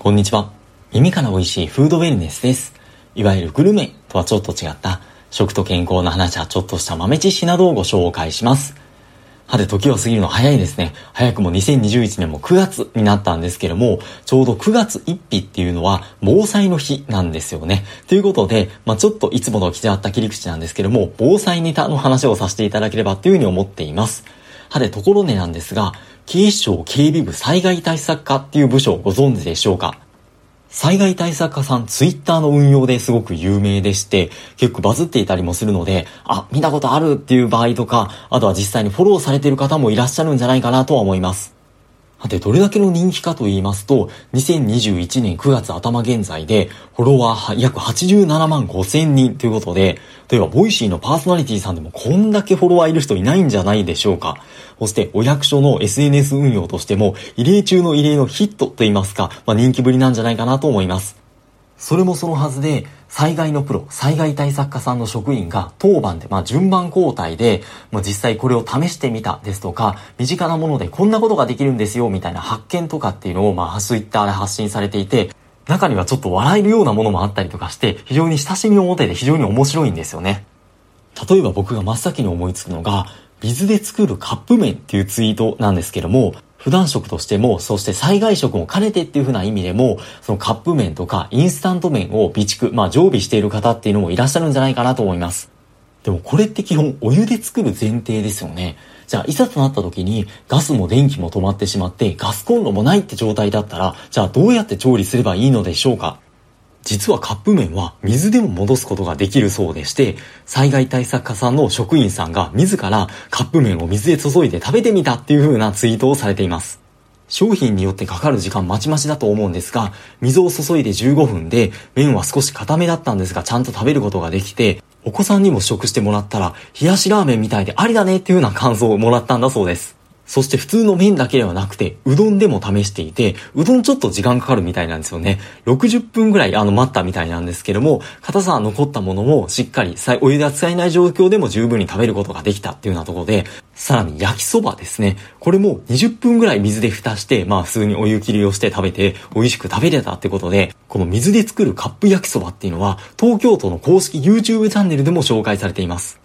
こんにちは。耳から美味しいフードウェルネスです。いわゆるグルメとはちょっと違った食と健康の話やちょっとした豆知識などをご紹介します。はて時を過ぎるの早いですね。早くも2021年も9月になったんですけども、ちょうど9月1日っていうのは防災の日なんですよね。ということで、まあちょっといつもと違った切り口なんですけども、防災ネタの話をさせていただければというふうに思っています。はてところでなんですが、警視庁警備部災害対策課っていう部署をご存知でしょうか？災害対策課さん、ツイッターの運用ですごく有名でして、結構バズっていたりもするので、あ、見たことあるっていう場合とか、あとは実際にフォローされている方もいらっしゃるんじゃないかなとは思います。さて、どれだけの人気かと言いますと、2021年9月頭現在で、フォロワー約87万5千人ということで、例えば、 Voicy のパーソナリティさんでもこんだけフォロワーいる人いないんじゃないでしょうか。そして、お役所の SNS 運用としても、異例中の異例のヒットと言いますか、まあ、人気ぶりなんじゃないかなと思います。それもそのはずで、災害のプロ、災害対策課さんの職員が当番で、まあ順番交代で、まあ実際これを試してみたですとか、身近なものでこんなことができるんですよ、みたいな発見とかっていうのを、まあツイッターで発信されていて、中にはちょっと笑えるようなものもあったりとかして、非常に親しみを持てて非常に面白いんですよね。例えば僕が真っ先に思いつくのが、水で作るカップ麺っていうツイートなんですけども、普段食としても、そして災害食も兼ねてっていう風な意味でも、そのカップ麺とかインスタント麺を備蓄、まあ常備している方っていうのもいらっしゃるんじゃないかなと思います。でもこれって基本お湯で作る前提ですよね。じゃあいざとなった時にガスも電気も止まってしまってガスコンロもないって状態だったら、じゃあどうやって調理すればいいのでしょうか？実はカップ麺は水でも戻すことができるそうでして、災害対策課さんの職員さんが自らカップ麺を水で注いで食べてみたっていう風なツイートをされています。商品によってかかる時間まちまちだと思うんですが、水を注いで15分で麺は少し固めだったんですがちゃんと食べることができて、お子さんにも試食してもらったら、冷やしラーメンみたいでありだねっていう風な感想をもらったんだそうです。そして普通の麺だけではなくて、うどんでも試していて、うどんちょっと時間かかるみたいなんですよね。60分ぐらいあの待ったみたいなんですけども、硬さは残ったものもしっかりお湯で扱えない状況でも十分に食べることができたっていうようなところで、さらに焼きそばですね。これも20分ぐらい水で蓋して、まあ普通にお湯切りをして食べて美味しく食べれたってことで、この水で作るカップ焼きそばっていうのは、東京都の公式 YouTube チャンネルでも紹介されています。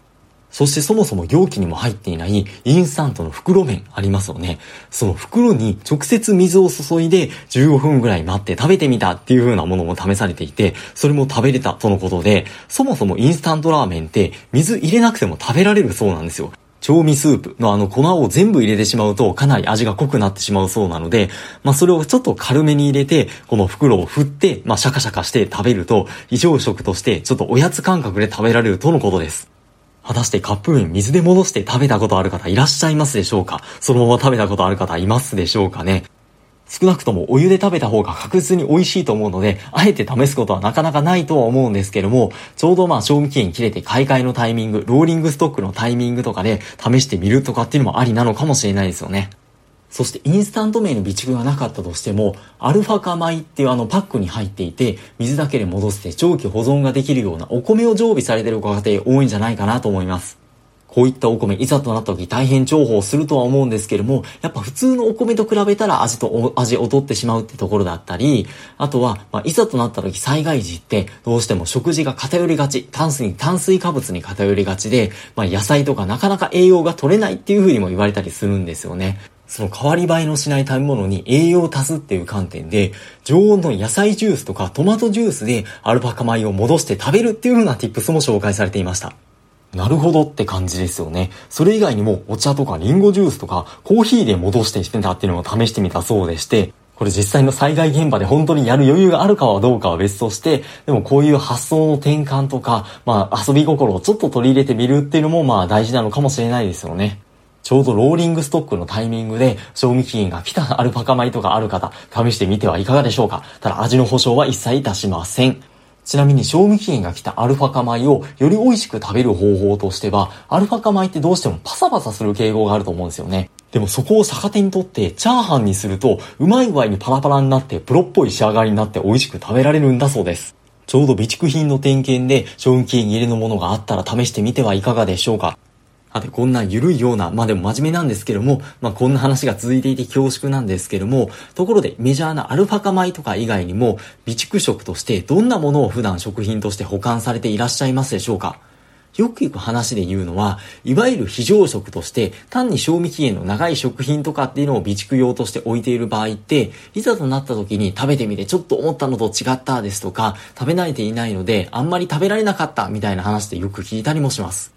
そしてそもそも容器にも入っていないインスタントの袋麺ありますよね。その袋に直接水を注いで15分ぐらい待って食べてみたっていう風なものも試されていて、それも食べれたとのことで、そもそもインスタントラーメンって水入れなくても食べられるそうなんですよ。調味スープのあの粉を全部入れてしまうとかなり味が濃くなってしまうそうなので、まあそれをちょっと軽めに入れて、この袋を振って、まあシャカシャカして食べると、異常食としてちょっとおやつ感覚で食べられるとのことです。果たしてカップ麺水で戻して食べたことある方いらっしゃいますでしょうか？そのまま食べたことある方いますでしょうかね？少なくともお湯で食べた方が確実に美味しいと思うので、あえて試すことはなかなかないとは思うんですけども、ちょうどまあ賞味期限切れて買い替えのタイミング、ローリングストックのタイミングとかで試してみるとかっていうのもありなのかもしれないですよね。そしてインスタント麺の備蓄がなかったとしても、アルファ化米っていうあのパックに入っていて、水だけで戻して長期保存ができるようなお米を常備されてるご家庭多いんじゃないかなと思います。こういったお米、いざとなった時大変重宝するとは思うんですけども、やっぱ普通のお米と比べたら味と、味劣ってしまうってところだったり、あとは、まあ、いざとなった時災害時ってどうしても食事が偏りがち、炭水、炭水化物に偏りがちで、まあ、野菜とかなかなか栄養が取れないっていう風にも言われたりするんですよね。その代わり映えのしない食べ物に栄養を足すっていう観点で、常温の野菜ジュースとかトマトジュースでアルパカ米を戻して食べるっていう風な tips も紹介されていました。なるほどって感じですよね。それ以外にもお茶とかリンゴジュースとかコーヒーで戻してしてたっていうのを試してみたそうでして、これ実際の災害現場で本当にやる余裕があるかはどうかは別として、でもこういう発想の転換とか、まあ遊び心をちょっと取り入れてみるっていうのもまあ大事なのかもしれないですよね。ちょうどローリングストックのタイミングで賞味期限が来た アルパカ米とかある方、試してみてはいかがでしょうかただ味の保証は一切いたしません。ちなみに賞味期限が来たアルファ化米をより美味しく食べる方法としては、アルファ化米ってどうしてもパサパサする傾向があると思うんですよね。でもそこを逆手にとってチャーハンにすると、うまい具合にパラパラになってプロっぽい仕上がりになって美味しく食べられるんだそうです。ちょうど備蓄品の点検で賞味期限切れのものがあったら試してみてはいかがでしょうかはて、こんな緩いような、まあでも真面目なんですけども、まあこんな話が続いていて恐縮なんですけども、ところでメジャーなアルファ化米とか以外にも、備蓄食としてどんなものを普段食品として保管されていらっしゃいますでしょうか？よく聞く話で言うのは、いわゆる非常食として、単に賞味期限の長い食品とかっていうのを備蓄用として置いている場合って、いざとなった時に食べてみてちょっと思ったのと違ったですとか、食べ慣れていないので、あんまり食べられなかったみたいな話でよく聞いたりもします。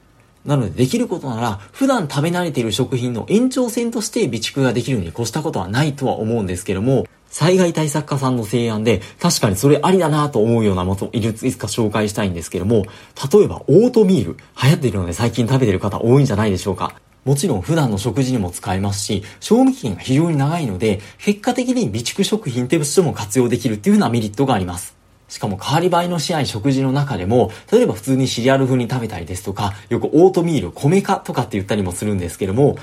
なのでできることなら、普段食べ慣れている食品の延長線として備蓄ができるに越したことはないとは思うんですけども、災害対策課さんの提案で、確かにそれありだなと思うようなものをいくつか紹介したいんですけども、例えばオートミール、流行っているので最近食べてる方多いんじゃないでしょうか。もちろん普段の食事にも使えますし、賞味期限が非常に長いので、結果的に備蓄食品としても活用できるっていうようなメリットがあります。しかも変わり映えのしない食事の中でも、例えば普通にシリアル風に食べたりですとか、よくオートミール、米化とかって言ったりもするんですけども、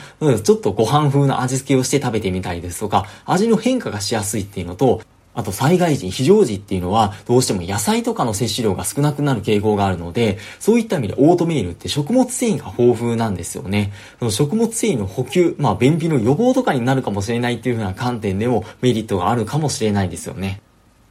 ちょっとご飯風な味付けをして食べてみたりですとか、味の変化がしやすいっていうのと、あと災害時、非常時っていうのは、どうしても野菜とかの摂取量が少なくなる傾向があるので、そういった意味でオートミールって食物繊維が豊富なんですよね。その食物繊維の補給、まあ便秘の予防とかになるかもしれないっていう風な観点でもメリットがあるかもしれないですよね。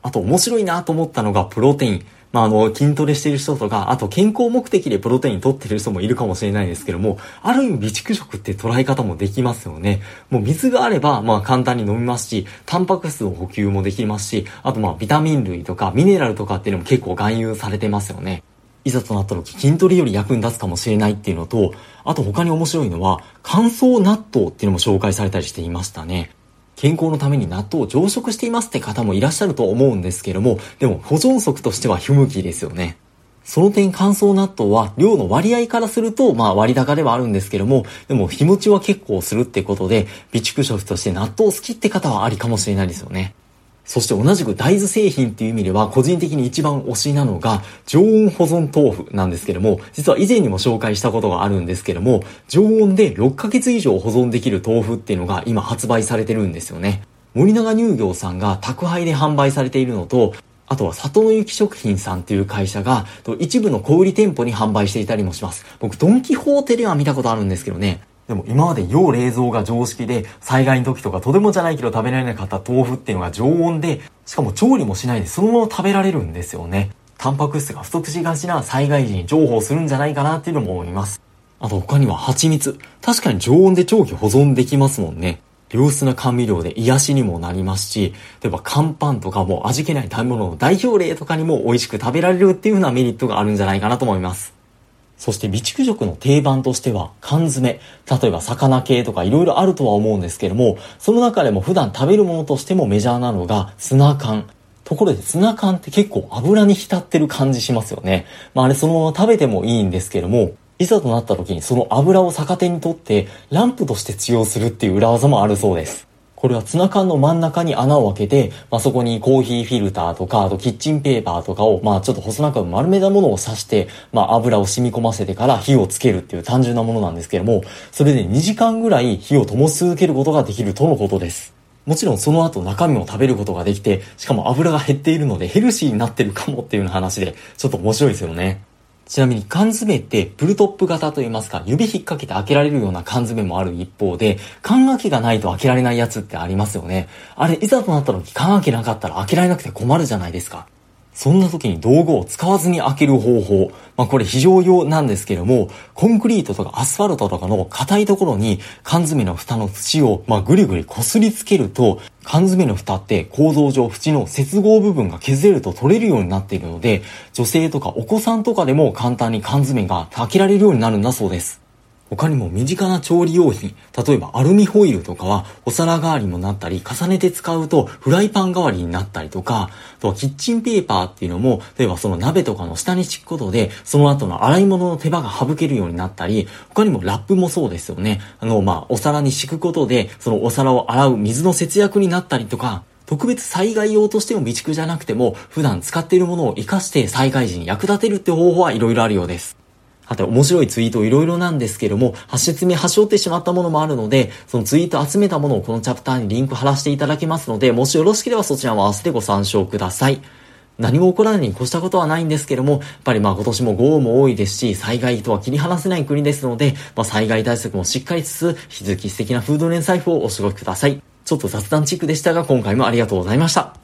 あと面白いなと思ったのがプロテイン。まあ、あの、筋トレしてる人とか、あと健康目的でプロテイン取ってる人もいるかもしれないですけども、ある意味備蓄食って捉え方もできますよね。もう水があれば、まあ簡単に飲みますし、タンパク質の補給もできますし、あとまあビタミン類とかミネラルとかっていうのも結構含有されてますよね。いざとなった時筋トレより役に立つかもしれないっていうのと、あと他に面白いのは、乾燥納豆っていうのも紹介されたりしていましたね。健康のために納豆を常食していますって方もいらっしゃると思うんですけども、でも保存食としては不向きですよね。その点乾燥納豆は量の割合からすると、まあ割高ではあるんですけども、でも日持ちは結構するってことで、備蓄食として納豆好きって方はありかもしれないですよね。そして同じく大豆製品っていう意味では個人的に一番推しなのが常温保存豆腐なんですけども、実は以前にも紹介したことがあるんですけども、常温で6ヶ月以上保存できる豆腐っていうのが今発売されてるんですよね。森永乳業さんが宅配で販売されているのと、あとは里の雪食品さんっていう会社が一部の小売店舗に販売していたりもします。僕ドンキホーテでは見たことあるんですけどね。でも今まで要冷蔵が常識で、災害の時とかとてもじゃないけど食べられなかった豆腐っていうのが常温で、しかも調理もしないでそのまま食べられるんですよね。タンパク質が不足しがちな災害時に重宝するんじゃないかなっていうのも思います。あと他には蜂蜜。確かに常温で長期保存できますもんね。良質な甘味料で癒しにもなりますし、例えば乾パンとかも味気ない食べ物の代表例とかにも美味しく食べられるっていう風なメリットがあるんじゃないかなと思います。そして備蓄食の定番としては缶詰。例えば魚系とか色々あるとは思うんですけども、その中でも普段食べるものとしてもメジャーなのがツナ缶。ところでツナ缶って結構油に浸ってる感じしますよね。まああれそのまま食べてもいいんですけども、いざとなった時にその油を逆手にとってランプとして使用するっていう裏技もあるそうです。これはツナ缶の真ん中に穴を開けて、まあ、そこにコーヒーフィルターとか、あとキッチンペーパーとかを、まあ、ちょっと細長く丸めたものを刺して、まあ、油を染み込ませてから火をつけるっていう単純なものなんですけども、それで2時間ぐらい火を灯し続けることができるとのことです。もちろんその後中身も食べることができて、しかも油が減っているのでヘルシーになってるかもっていう話で、ちょっと面白いですよね。ちなみに缶詰ってブルトップ型といいますか、指引っ掛けて開けられるような缶詰もある一方で、缶開けがないと開けられないやつってありますよね。あれ、いざとなった時缶開けなかったら開けられなくて困るじゃないですか。そんな時に道具を使わずに開ける方法。まあこれ非常用なんですけども、コンクリートとかアスファルトとかの硬いところに缶詰の蓋の縁をまあぐりぐり擦りつけると、缶詰の蓋って構造上縁の接合部分が削れると取れるようになっているので、女性とかお子さんとかでも簡単に缶詰が開けられるようになるんだそうです。他にも身近な調理用品、例えばアルミホイルとかはお皿代わりもなったり、重ねて使うとフライパン代わりになったりとか、あとはキッチンペーパーっていうのも、例えばその鍋とかの下に敷くことで、その後の洗い物の手間が省けるようになったり、他にもラップもそうですよね。あの、まあ、お皿に敷くことで、そのお皿を洗う水の節約になったりとか、特別災害用としても備蓄じゃなくても、普段使っているものを活かして災害時に役立てるって方法はいろいろあるようです。あと面白いツイートいろいろなんですけども、発説に端折ってしまったものもあるので、そのツイート集めたものをこのチャプターにリンク貼らせていただきますので、もしよろしければそちらも合わせてご参照ください。何も起こらないに越したことはないんですけども、やっぱりまあ今年も豪雨も多いですし、災害とは切り離せない国ですので、まあ災害対策もしっかりつつ、引き続き素敵なフード連財布をお過ごしください。ちょっと雑談チックでしたが、今回もありがとうございました。